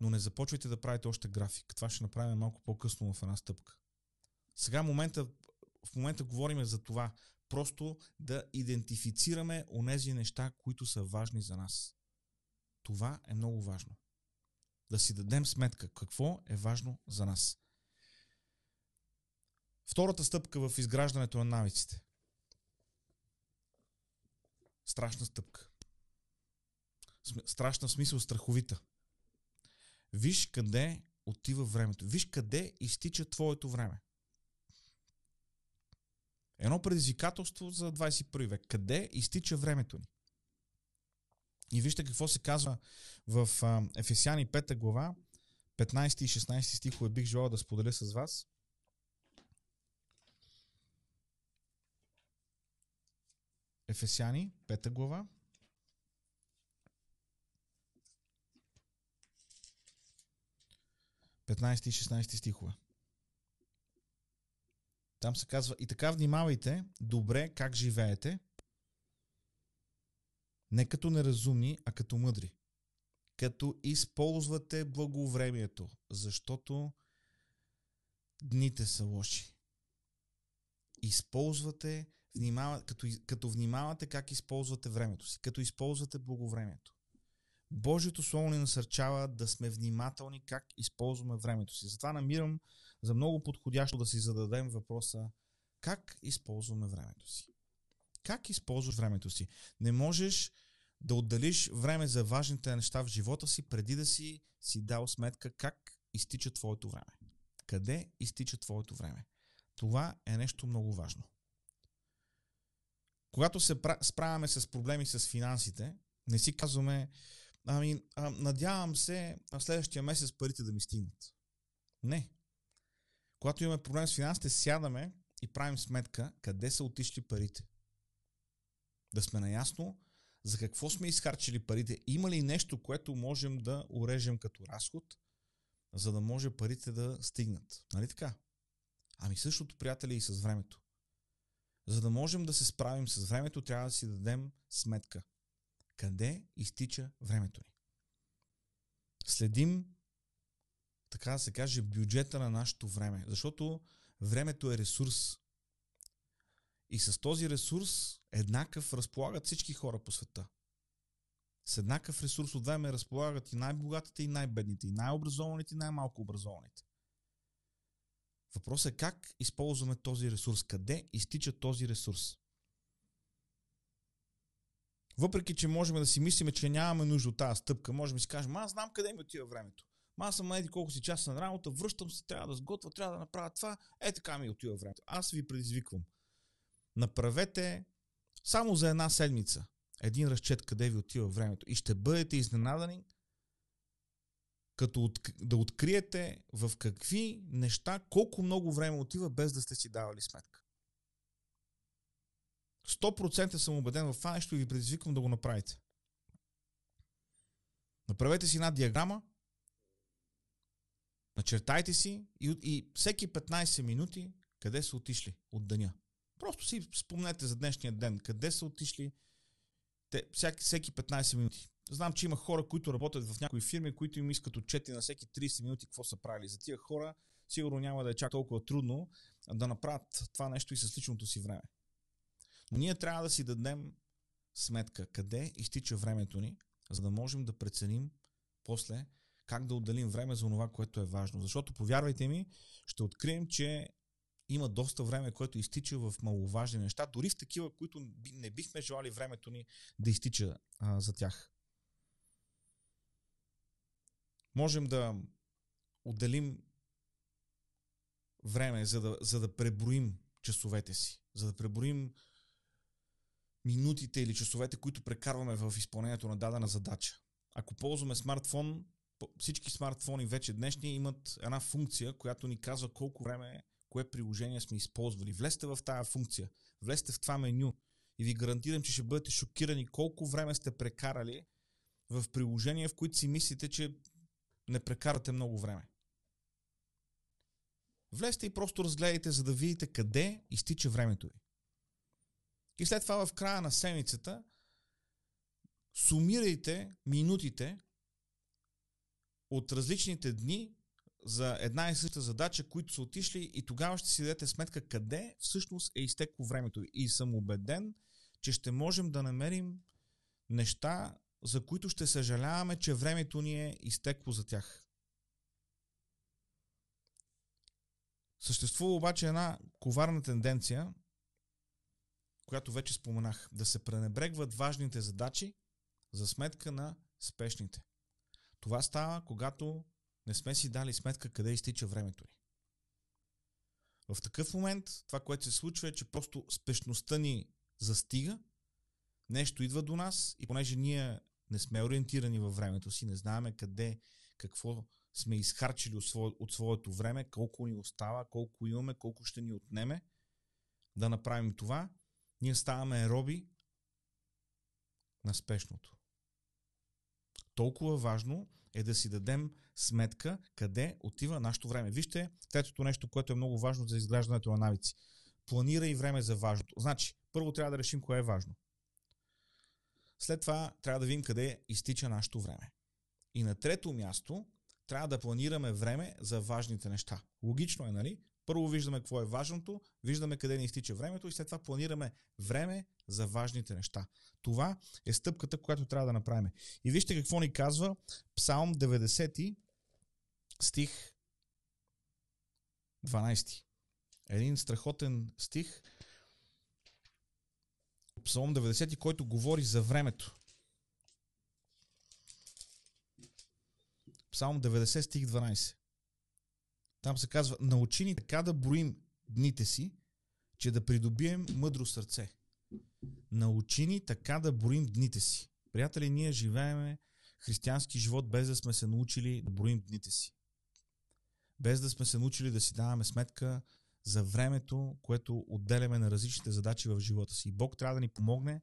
Но не започвайте да правите още график. Това ще направим малко по-късно в една стъпка. Сега момента, в момента говорим за това. Просто да идентифицираме онези неща, които са важни за нас. Това е много важно. Да си дадем сметка какво е важно за нас. Втората стъпка в изграждането на навиците. Страшна стъпка. Страшна смисъл, страховита. Виж къде отива времето. Виж къде изтича твоето време. Едно предизвикателство за 21 век. Къде изтича времето ни? И вижте какво се казва в Ефесяни 5 глава, 15 и 16 стихове бих желал да споделя с вас. Ефесяни, 5 глава. Петнайсти и 16 стихове. Там се казва, и така внимавайте добре как живеете, не като неразумни, а като мъдри. Като използвате благовремието, защото дните са лоши. Използвате внимава, като, като внимавате как използвате времето си, като използвате благовремието. Божието Слово ни насърчава да сме внимателни как използваме времето си. Затова намирам за много подходящо да си зададем въпроса как използваме времето си. Как използваш времето си? Не можеш да отделиш време за важните неща в живота си, преди да си си дал сметка как изтича твоето време. Къде изтича твоето време? Това е нещо много важно. Когато се справяме с проблеми с финансите, не си казваме, ами, а, надявам се на следващия месец парите да ми стигнат. Не. Когато имаме проблем с финансите, сядаме и правим сметка къде са отишли парите. Да сме наясно за какво сме изхарчили парите. Има ли нещо, което можем да урежем като разход, за да може парите да стигнат. Нали така? Ами същото, приятели, и с времето. За да можем да се справим с времето, трябва да си дадем сметка. Къде изтича времето ни? Следим, така да се каже, бюджета на нашето време. Защото времето е ресурс. И с този ресурс еднакъв разполагат всички хора по света. С еднакъв ресурс от време разполагат и най-богатите, и най-бедните, и най-образованите, и най-малко образованите. Въпросът е как използваме този ресурс, къде изтича този ресурс. Въпреки, че можем да си мислиме, че нямаме нужда от тази стъпка, можем да си кажем, аз знам къде ми отива времето. Ма аз съм еди колко си часа на работа, връщам се, трябва да сготвя, трябва да направя това. Е така ми отива времето. Аз ви предизвиквам. Направете само за една седмица един разчет къде ви отива времето и ще бъдете изненадани като от, да откриете в какви неща, колко много време отива без да сте си давали сметка. 100% съм убеден в това нещо и ви предизвиквам да го направите. Направете си една диаграма, начертайте си и, и всеки 15 минути къде са отишли от деня. Просто си спомнете за днешния ден, къде са отишли те, всяки, всеки 15 минути. Знам, че има хора, които работят в някои фирми, които им искат отчети на всеки 30 минути какво са правили. За тия хора сигурно няма да е чак толкова трудно да направят това нещо и с личното си време. Ние трябва да си дадем сметка къде изтича времето ни, за да можем да преценим после как да отделим време за това, което е важно. Защото, повярвайте ми, ще открием, че има доста време, което изтича в маловажни неща, дори в такива, които не бихме желали времето ни да изтича а, за тях. Можем да отделим време, за да, за да преброим часовете си, за да преброим минутите или часовете, които прекарваме в изпълнението на дадена задача. Ако ползваме смартфон, всички смартфони вече днешни имат една функция, която ни казва колко време, кое приложение сме използвали. Влезте в тази функция, влезте в това меню и ви гарантирам, че ще бъдете шокирани колко време сте прекарали в приложения, в които си мислите, че не прекарате много време. Влезте и просто разгледайте, за да видите къде изтича времето ви. И след това в края на седмицата сумирайте минутите от различните дни за една и съща задача, които са отишли и тогава ще си дадете сметка къде всъщност е изтекло времето. И съм убеден, че ще можем да намерим неща, за които ще съжаляваме, че времето ни е изтекло за тях. Съществува обаче една коварна тенденция, която вече споменах, да се пренебрегват важните задачи за сметка на спешните. Това става, когато не сме си дали сметка къде изтича времето ни. В такъв момент това, което се случва е, че просто спешността ни застига, нещо идва до нас и понеже ние не сме ориентирани във времето си, не знаеме къде, какво сме изхарчили от, свое, от своето време, колко ни остава, колко имаме, колко ще ни отнеме да направим това, ние ставаме роби на спешното. Толкова важно е да си дадем сметка къде отива нашето време. Вижте, третото нещо, което е много важно за изграждането на навици. Планира и време за важното. Значи, първо трябва да решим кое е важно. След това трябва да видим къде изтича нашето време. И на трето място трябва да планираме време за важните неща. Логично е, нали? Първо виждаме какво е важното, виждаме къде ни изтича времето и след това планираме време за важните неща. Това е стъпката, която трябва да направим. И вижте какво ни казва Псалм 90, стих 12. Един страхотен стих. Псалм 90, който говори за времето. Псалм 90, стих 12. Там се казва, научи ни така да броим дните си, че да придобием мъдро сърце. Научи ни така да броим дните си. Приятели, ние живееме християнски живот без да сме се научили да броим дните си. Без да сме се научили да си даваме сметка за времето, което отделяме на различните задачи в живота си. И Бог трябва да ни помогне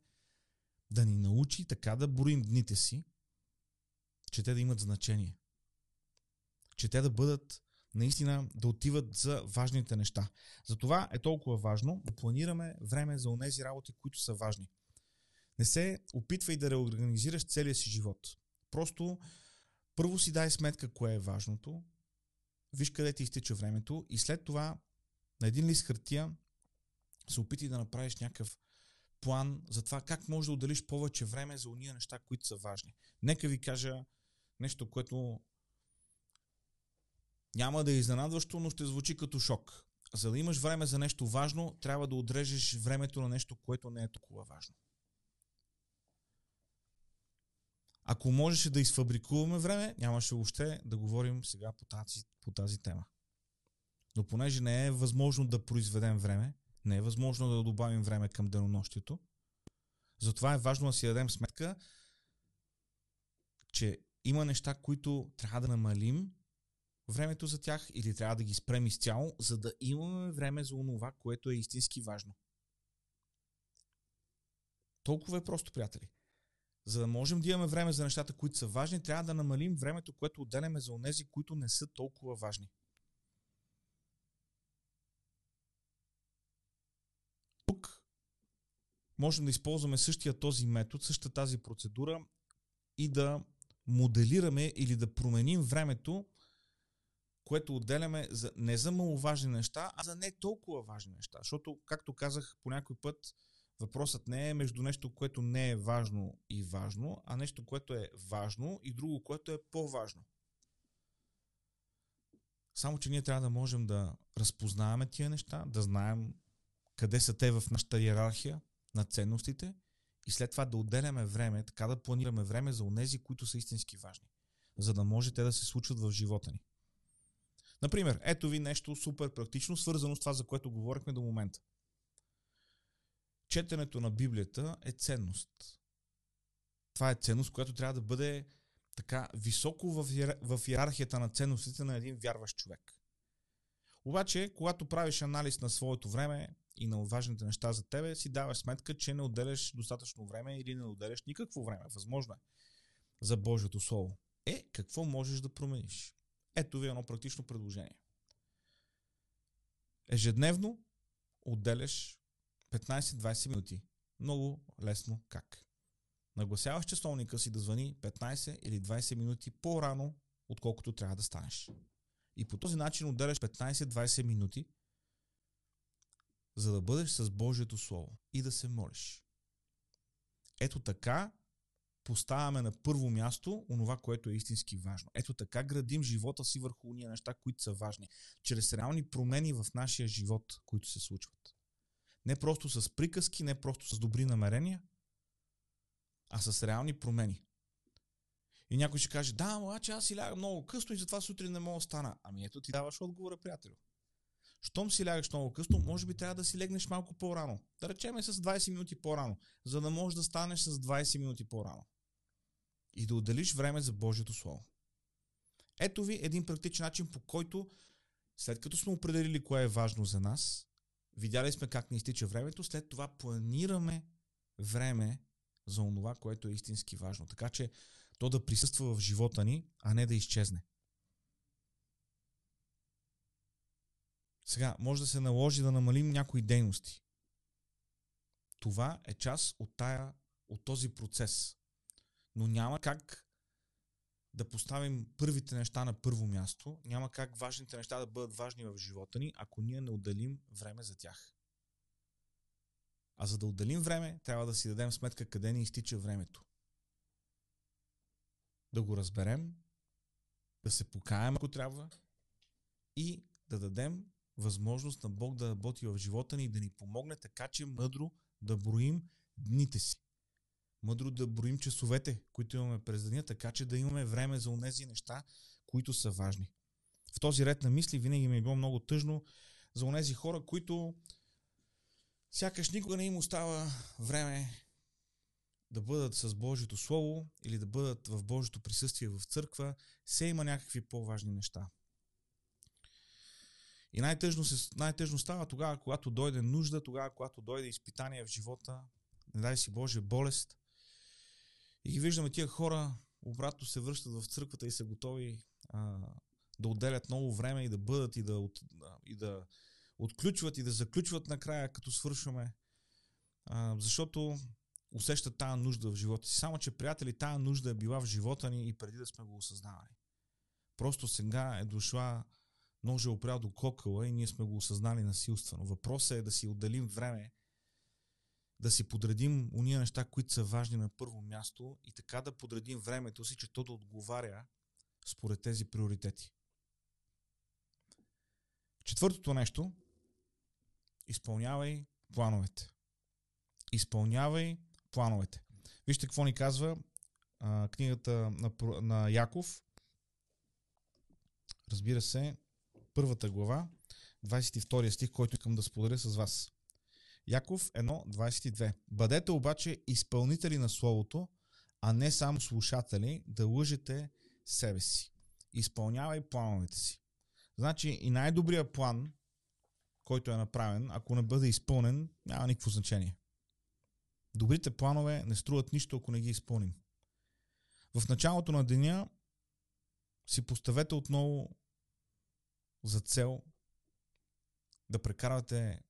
да ни научи така да броим дните си, че те да имат значение. Че те да бъдат наистина да отиват за важните неща. Затова е толкова важно да планираме време за онези работи, които са важни. Не се опитвай да реорганизираш целия си живот. Просто първо си дай сметка кое е важното, виж къде ти изтича времето и след това на един лист хартия се опитай да направиш някакъв план за това как можеш да отделиш повече време за уния неща, които са важни. Нека ви кажа нещо, което няма да е изненадващо, но ще звучи като шок. За да имаш време за нещо важно, трябва да отрежеш времето на нещо, което не е толкова важно. Ако можеше да изфабрикуваме време, нямаше въобще да говорим сега по тази, по тази тема. Но понеже не е възможно да произведем време, не е възможно да добавим време към денонощието, затова е важно да си дадем сметка, че има неща, които трябва да намалим времето за тях или трябва да ги спрем изцяло, за да имаме време за онова, което е истински важно. Толкова е просто, приятели. За да можем да имаме време за нещата, които са важни, трябва да намалим времето, което отделяме за онези, които не са толкова важни. Тук можем да използваме същия този метод, същата тази процедура и да моделираме или да променим времето което отделяме за, не за маловажни неща, а за не толкова важни неща. Защото, както казах по някой път, въпросът не е между нещо, което не е важно и важно, а нещо, което е важно и друго, което е по-важно. Само, че ние трябва да можем да разпознаваме тия неща, да знаем къде са те в нашата иерархия на ценностите и след това да отделяме време, така да планираме време за онези, които са истински важни, за да може те да се случват в живота ни. Например, ето ви нещо супер практично, свързано с това, за което говорихме до момента. Четенето на Библията е ценност. Това е ценност, която трябва да бъде така високо в, иер... в иерархията на ценностите на един вярващ човек. Обаче, когато правиш анализ на своето време и на важните неща за тебе, си даваш сметка, че не отделяш достатъчно време или не отделяш никакво време. Възможно е за Божието Слово. Е, какво можеш да промениш? Ето ви едно практично предложение. Ежедневно отделяш 15-20 минути. Много лесно как. Нагласяваш часовника си да звъни 15 или 20 минути по-рано, отколкото трябва да станеш. И по този начин отделяш 15-20 минути, за да бъдеш с Божието Слово и да се молиш. Ето така поставяме на първо място онова, което е истински важно. Ето така градим живота си върху уния неща, които са важни. Чрез реални промени в нашия живот, които се случват. Не просто с приказки, не просто с добри намерения, а с реални промени. И някой ще каже, да, ама че аз си лягам много късно и затова сутрин не мога да стана. Ами ето ти даваш отговора, приятелю. Щом си лягаш много късно, може би трябва да си легнеш малко по-рано. Да речеме с 20 минути по-рано, за да можеш да станеш с 20 минути по-рано. И да отделиш време за Божието Слово. Ето ви един практичен начин, по който след като сме определили кое е важно за нас, видяли сме как ни изтича времето, след това планираме време за онова, което е истински важно. Така че то да присъства в живота ни, а не да изчезне. Сега, може да се наложи да намалим някои дейности. Това е част от, тая, от този процес. Но няма как да поставим първите неща на първо място, няма как важните неща да бъдат важни в живота ни, ако ние не отделим време за тях. А за да отделим време, трябва да си дадем сметка къде ни изтича времето. Да го разберем, да се покаем, ако трябва, и да дадем възможност на Бог да работи в живота ни и да ни помогне така, че мъдро да броим дните си. Мъдро да броим часовете, които имаме през деня, така че да имаме време за онези неща, които са важни. В този ред на мисли винаги ми е било много тъжно за онези хора, които Сякаш никога не им остава време да бъдат с Божието Слово или да бъдат в Божието присъствие в църква, се има някакви по-важни неща. И най-тъжно, се, най-тъжно става тогава, когато дойде нужда, тогава, когато дойде изпитание в живота, не дай си Боже, болест. И ги виждаме тия хора, обратно се връщат в църквата и са готови а, да отделят много време и да бъдат и да, и да отключват и да заключват накрая, като свършваме. А, защото усещат тази нужда в живота си. Само, че, приятели, тази нужда е била в живота ни и преди да сме го осъзнавали. Просто сега е дошла ножа е опрял до кокъла и ние сме го осъзнали насилствено. Въпросът е да си отделим време, да си подредим уния неща, които са важни на първо място и така да подредим времето си, че то да отговаря според тези приоритети. Четвъртото нещо изпълнявай плановете. Изпълнявай плановете. Вижте какво ни казва а, книгата на, на Яков. Разбира се, първата глава, 22 стих, който искам да споделя с вас. Яков 1.22 Бъдете обаче изпълнители на Словото, а не само слушатели, да лъжете себе си. Изпълнявай плановете си. Значи и най-добрият план който е направен, ако не бъде изпълнен, няма никакво значение. Добрите планове не струват нищо, ако не ги изпълним. В началото на деня си поставете отново за цел да прекарвате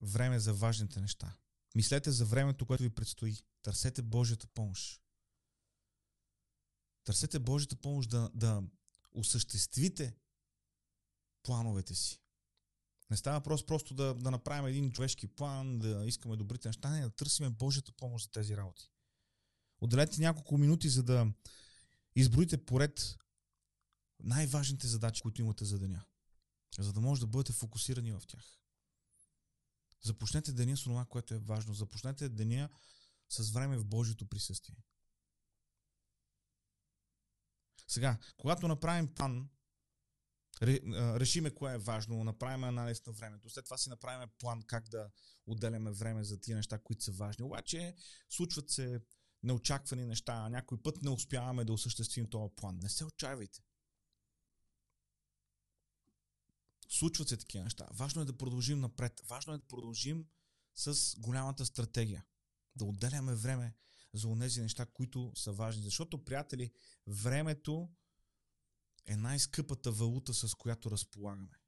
време за важните неща. Мислете за времето, което ви предстои. Търсете Божията помощ. Търсете Божията помощ да, да осъществите плановете си. Не става въпрос просто да, да направим един човешки план, да искаме добрите неща, не, да търсиме Божията помощ за тези работи. Отделете няколко минути, за да изброите поред най-важните задачи, които имате за деня. За да може да бъдете фокусирани в тях. Започнете деня с това, което е важно. Започнете деня с време в Божието присъствие. Сега, когато направим план, решиме кое е важно, направим анализ на времето, след това си направим план как да отделяме време за тия неща, които са важни. Обаче случват се неочаквани неща, някой път не успяваме да осъществим този план. Не се отчаивайте. Случват се такива неща. Важно е да продължим напред. Важно е да продължим с голямата стратегия. Да отделяме време за тези неща, които са важни. Защото, приятели, времето е най-скъпата валута, с която разполагаме.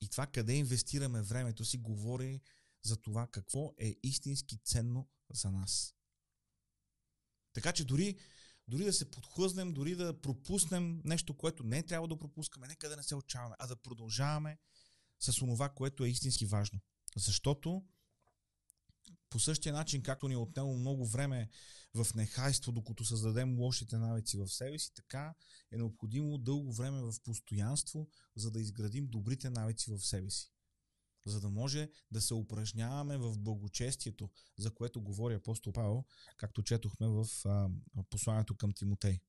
И това къде инвестираме времето си, говори за това какво е истински ценно за нас. Така че дори, дори да се подхлъзнем, дори да пропуснем нещо, което не трябва да пропускаме, нека да не се отчаваме, а да продължаваме с това, което е истински важно. Защото по същия начин, както ни е отнело много време в нехайство, докато създадем лошите навици в себе си, така е необходимо дълго време в постоянство, за да изградим добрите навици в себе си. За да може да се упражняваме в благочестието, за което говори апостол Павел, както четохме в а, посланието към Тимотей.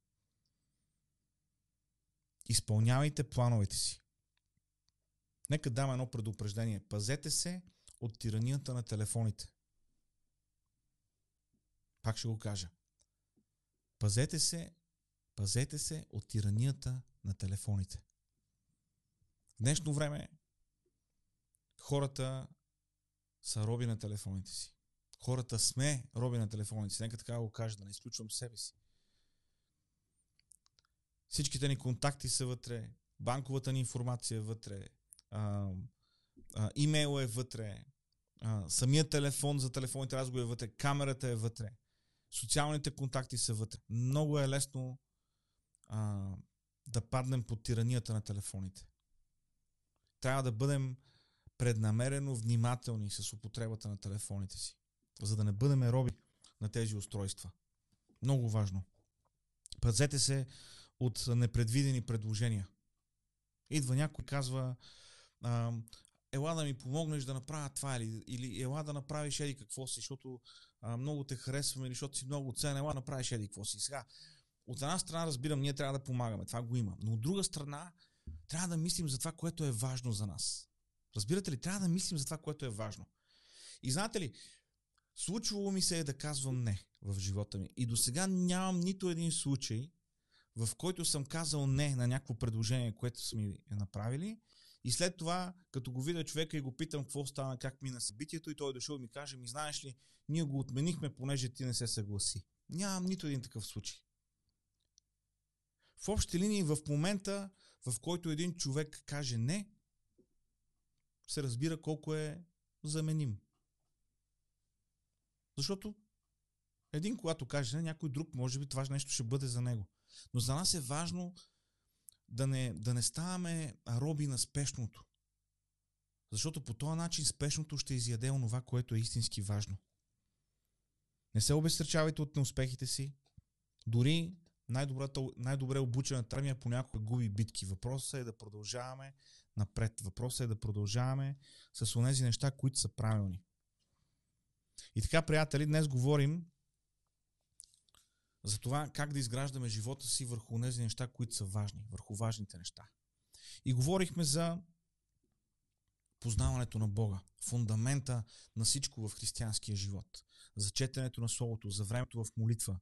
Изпълнявайте плановете си. Нека дам едно предупреждение. Пазете се от тиранията на телефоните. Пак ще го кажа. Пазете се, пазете се от тиранията на телефоните. В днешно време хората са роби на телефоните си. Хората сме роби на телефоните си. Нека така го кажа, да не изключвам себе си. Всичките ни контакти са вътре, банковата ни информация е вътре, а, а, имейл е вътре, а, самият телефон за телефонните разговори е вътре, камерата е вътре социалните контакти са вътре. Много е лесно а, да паднем под тиранията на телефоните. Трябва да бъдем преднамерено внимателни с употребата на телефоните си, за да не бъдем роби на тези устройства. Много важно. Пазете се от непредвидени предложения. Идва някой казва, ела да ми помогнеш да направя това или, или ела да направиш еди какво си, защото а, много те харесваме или защото си много ценен, ела направиш еди какво си. Сега, от една страна разбирам, ние трябва да помагаме, това го има, но от друга страна трябва да мислим за това, което е важно за нас. Разбирате ли? Трябва да мислим за това, което е важно. И знаете ли, случвало ми се е да казвам не в живота ми. И до сега нямам нито един случай, в който съм казал не на някакво предложение, което са ми е направили и след това, като го видя човека и го питам какво стана, как мина събитието, и той е дошъл и ми каже, ми знаеш ли, ние го отменихме, понеже ти не се съгласи. Нямам нито един такъв случай. В общи линии, в момента, в който един човек каже не, се разбира колко е заменим. Защото един, когато каже не, някой друг, може би това нещо ще бъде за него. Но за нас е важно да не, да не ставаме роби на спешното. Защото по този начин спешното ще изяде онова, което е истински важно. Не се обестречавайте от неуспехите си. Дори най-добре обучената армия понякога губи битки. Въпросът е да продължаваме напред. Въпросът е да продължаваме с онези неща, които са правилни. И така, приятели, днес говорим за това как да изграждаме живота си върху тези неща, които са важни, върху важните неща. И говорихме за познаването на Бога, фундамента на всичко в християнския живот, за четенето на Словото, за времето в молитва.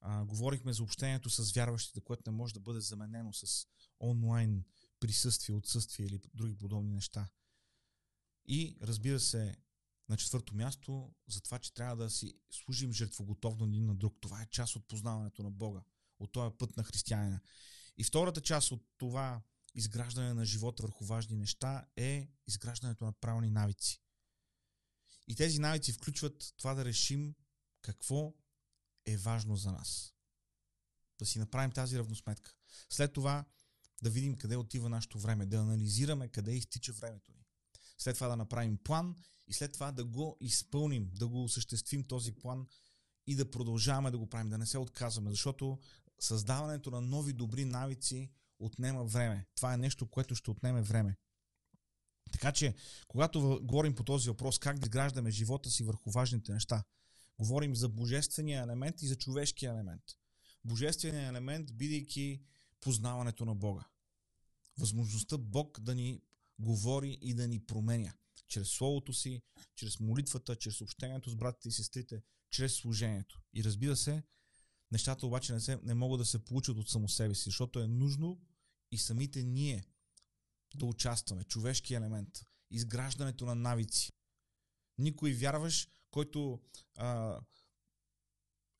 А, говорихме за общението с вярващите, което не може да бъде заменено с онлайн присъствие, отсъствие или други подобни неща. И разбира се, на четвърто място, за това, че трябва да си служим жертвоготовно един на друг. Това е част от познаването на Бога, от този път на християнина. И втората част от това изграждане на живота върху важни неща е изграждането на правилни навици. И тези навици включват това да решим какво е важно за нас. Да си направим тази равносметка. След това да видим къде отива нашето време, да анализираме къде изтича времето ни след това да направим план и след това да го изпълним, да го осъществим този план и да продължаваме да го правим, да не се отказваме, защото създаването на нови добри навици отнема време. Това е нещо, което ще отнеме време. Така че, когато говорим по този въпрос, как да изграждаме живота си върху важните неща, говорим за божествения елемент и за човешкия елемент. Божественият елемент, бидейки познаването на Бога. Възможността Бог да ни говори и да ни променя. Чрез Словото си, чрез молитвата, чрез общението с братите и сестрите, чрез служението. И разбира се, нещата обаче не, се, не могат да се получат от само себе си, защото е нужно и самите ние да участваме. Човешки елемент. Изграждането на навици. Никой вярваш, който а,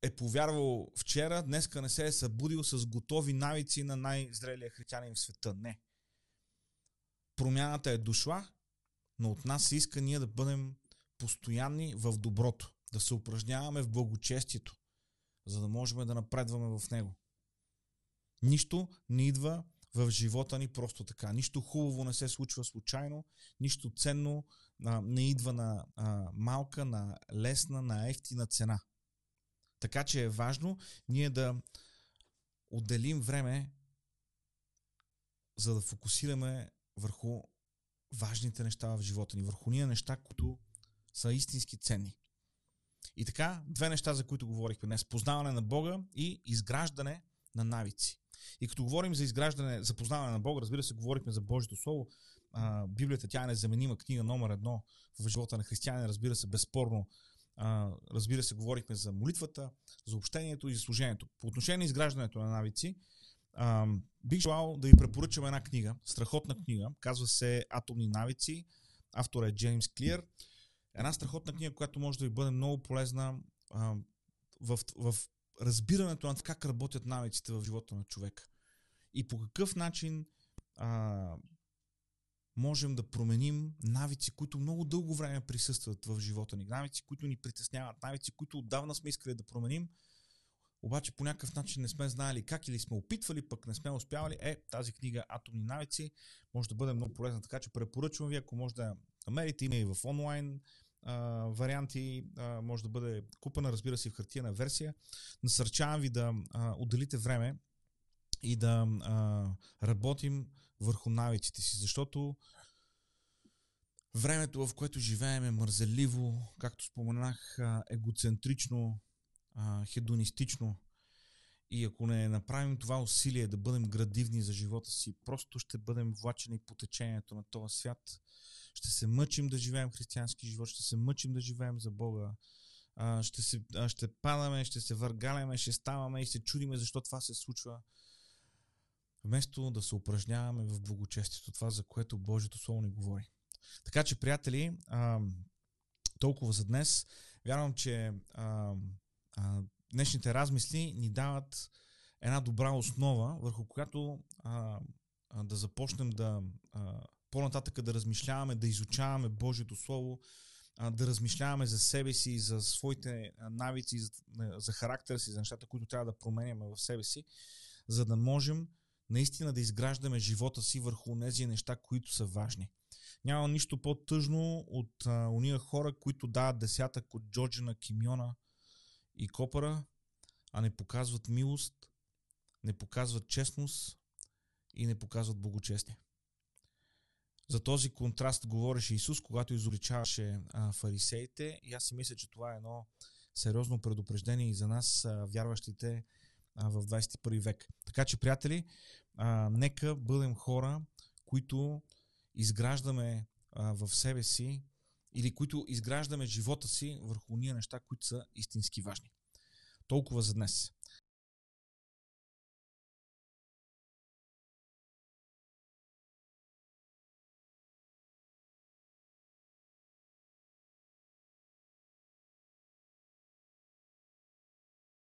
е повярвал вчера, днеска не се е събудил с готови навици на най-зрелия християнин в света. Не. Промяната е дошла, но от нас се иска ние да бъдем постоянни в доброто, да се упражняваме в благочестието, за да можем да напредваме в него. Нищо не идва в живота ни просто така. Нищо хубаво не се случва случайно, нищо ценно а, не идва на а, малка, на лесна, на ефтина цена. Така че е важно ние да отделим време, за да фокусираме върху важните неща в живота ни, върху ние неща, които са истински ценни. И така, две неща, за които говорихме днес. Познаване на Бога и изграждане на навици. И като говорим за изграждане, за познаване на Бога, разбира се, говорихме за Божието Слово. А, Библията, тя е незаменима книга номер едно в живота на християнин, разбира се, безспорно. А, разбира се, говорихме за молитвата, за общението и за служението. По отношение на изграждането на навици, а, бих желал да ви препоръчам една книга, страхотна книга, казва се Атомни навици, автор е Джеймс Клиер. Една страхотна книга, която може да ви бъде много полезна а, в, в разбирането на как работят навиците в живота на човека. И по какъв начин а, можем да променим навици, които много дълго време присъстват в живота ни. Навици, които ни притесняват, навици, които отдавна сме искали да променим, обаче по някакъв начин не сме знаели как или сме опитвали, пък не сме успявали. Е, тази книга Атомни навици може да бъде много полезна, така че препоръчвам ви, ако може да намерите, има и в онлайн а, варианти, а, може да бъде купена, разбира се, в хартияна версия. Насърчавам ви да а, отделите време и да а, работим върху навиците си, защото времето, в което живеем е мързеливо, както споменах, егоцентрично, хедонистично. И ако не направим това усилие да бъдем градивни за живота си, просто ще бъдем влачени по течението на този свят. Ще се мъчим да живеем християнски живот, ще се мъчим да живеем за Бога. Ще, се, ще падаме, ще се въргаляме, ще ставаме и се чудиме защо това се случва вместо да се упражняваме в благочестието, това за което Божието Слово ни говори. Така че, приятели, а, толкова за днес. Вярвам, че а, а, днешните размисли ни дават една добра основа, върху която а, а, да започнем да а, по-нататък да размишляваме, да изучаваме Божието Слово, а, да размишляваме за себе си, за своите навици, за, за характера си, за нещата, които трябва да променяме в себе си, за да можем наистина да изграждаме живота си върху тези неща, които са важни. Няма нищо по-тъжно от а, уния хора, които дават десятък от Джорджина, Кимиона и Копара, а не показват милост, не показват честност и не показват богочестие. За този контраст говореше Исус, когато изоличаваше а, фарисеите и аз си мисля, че това е едно сериозно предупреждение и за нас, а, вярващите, в 21 век. Така че, приятели, а, нека бъдем хора, които изграждаме а, в себе си или които изграждаме живота си върху ние неща, които са истински важни. Толкова за днес.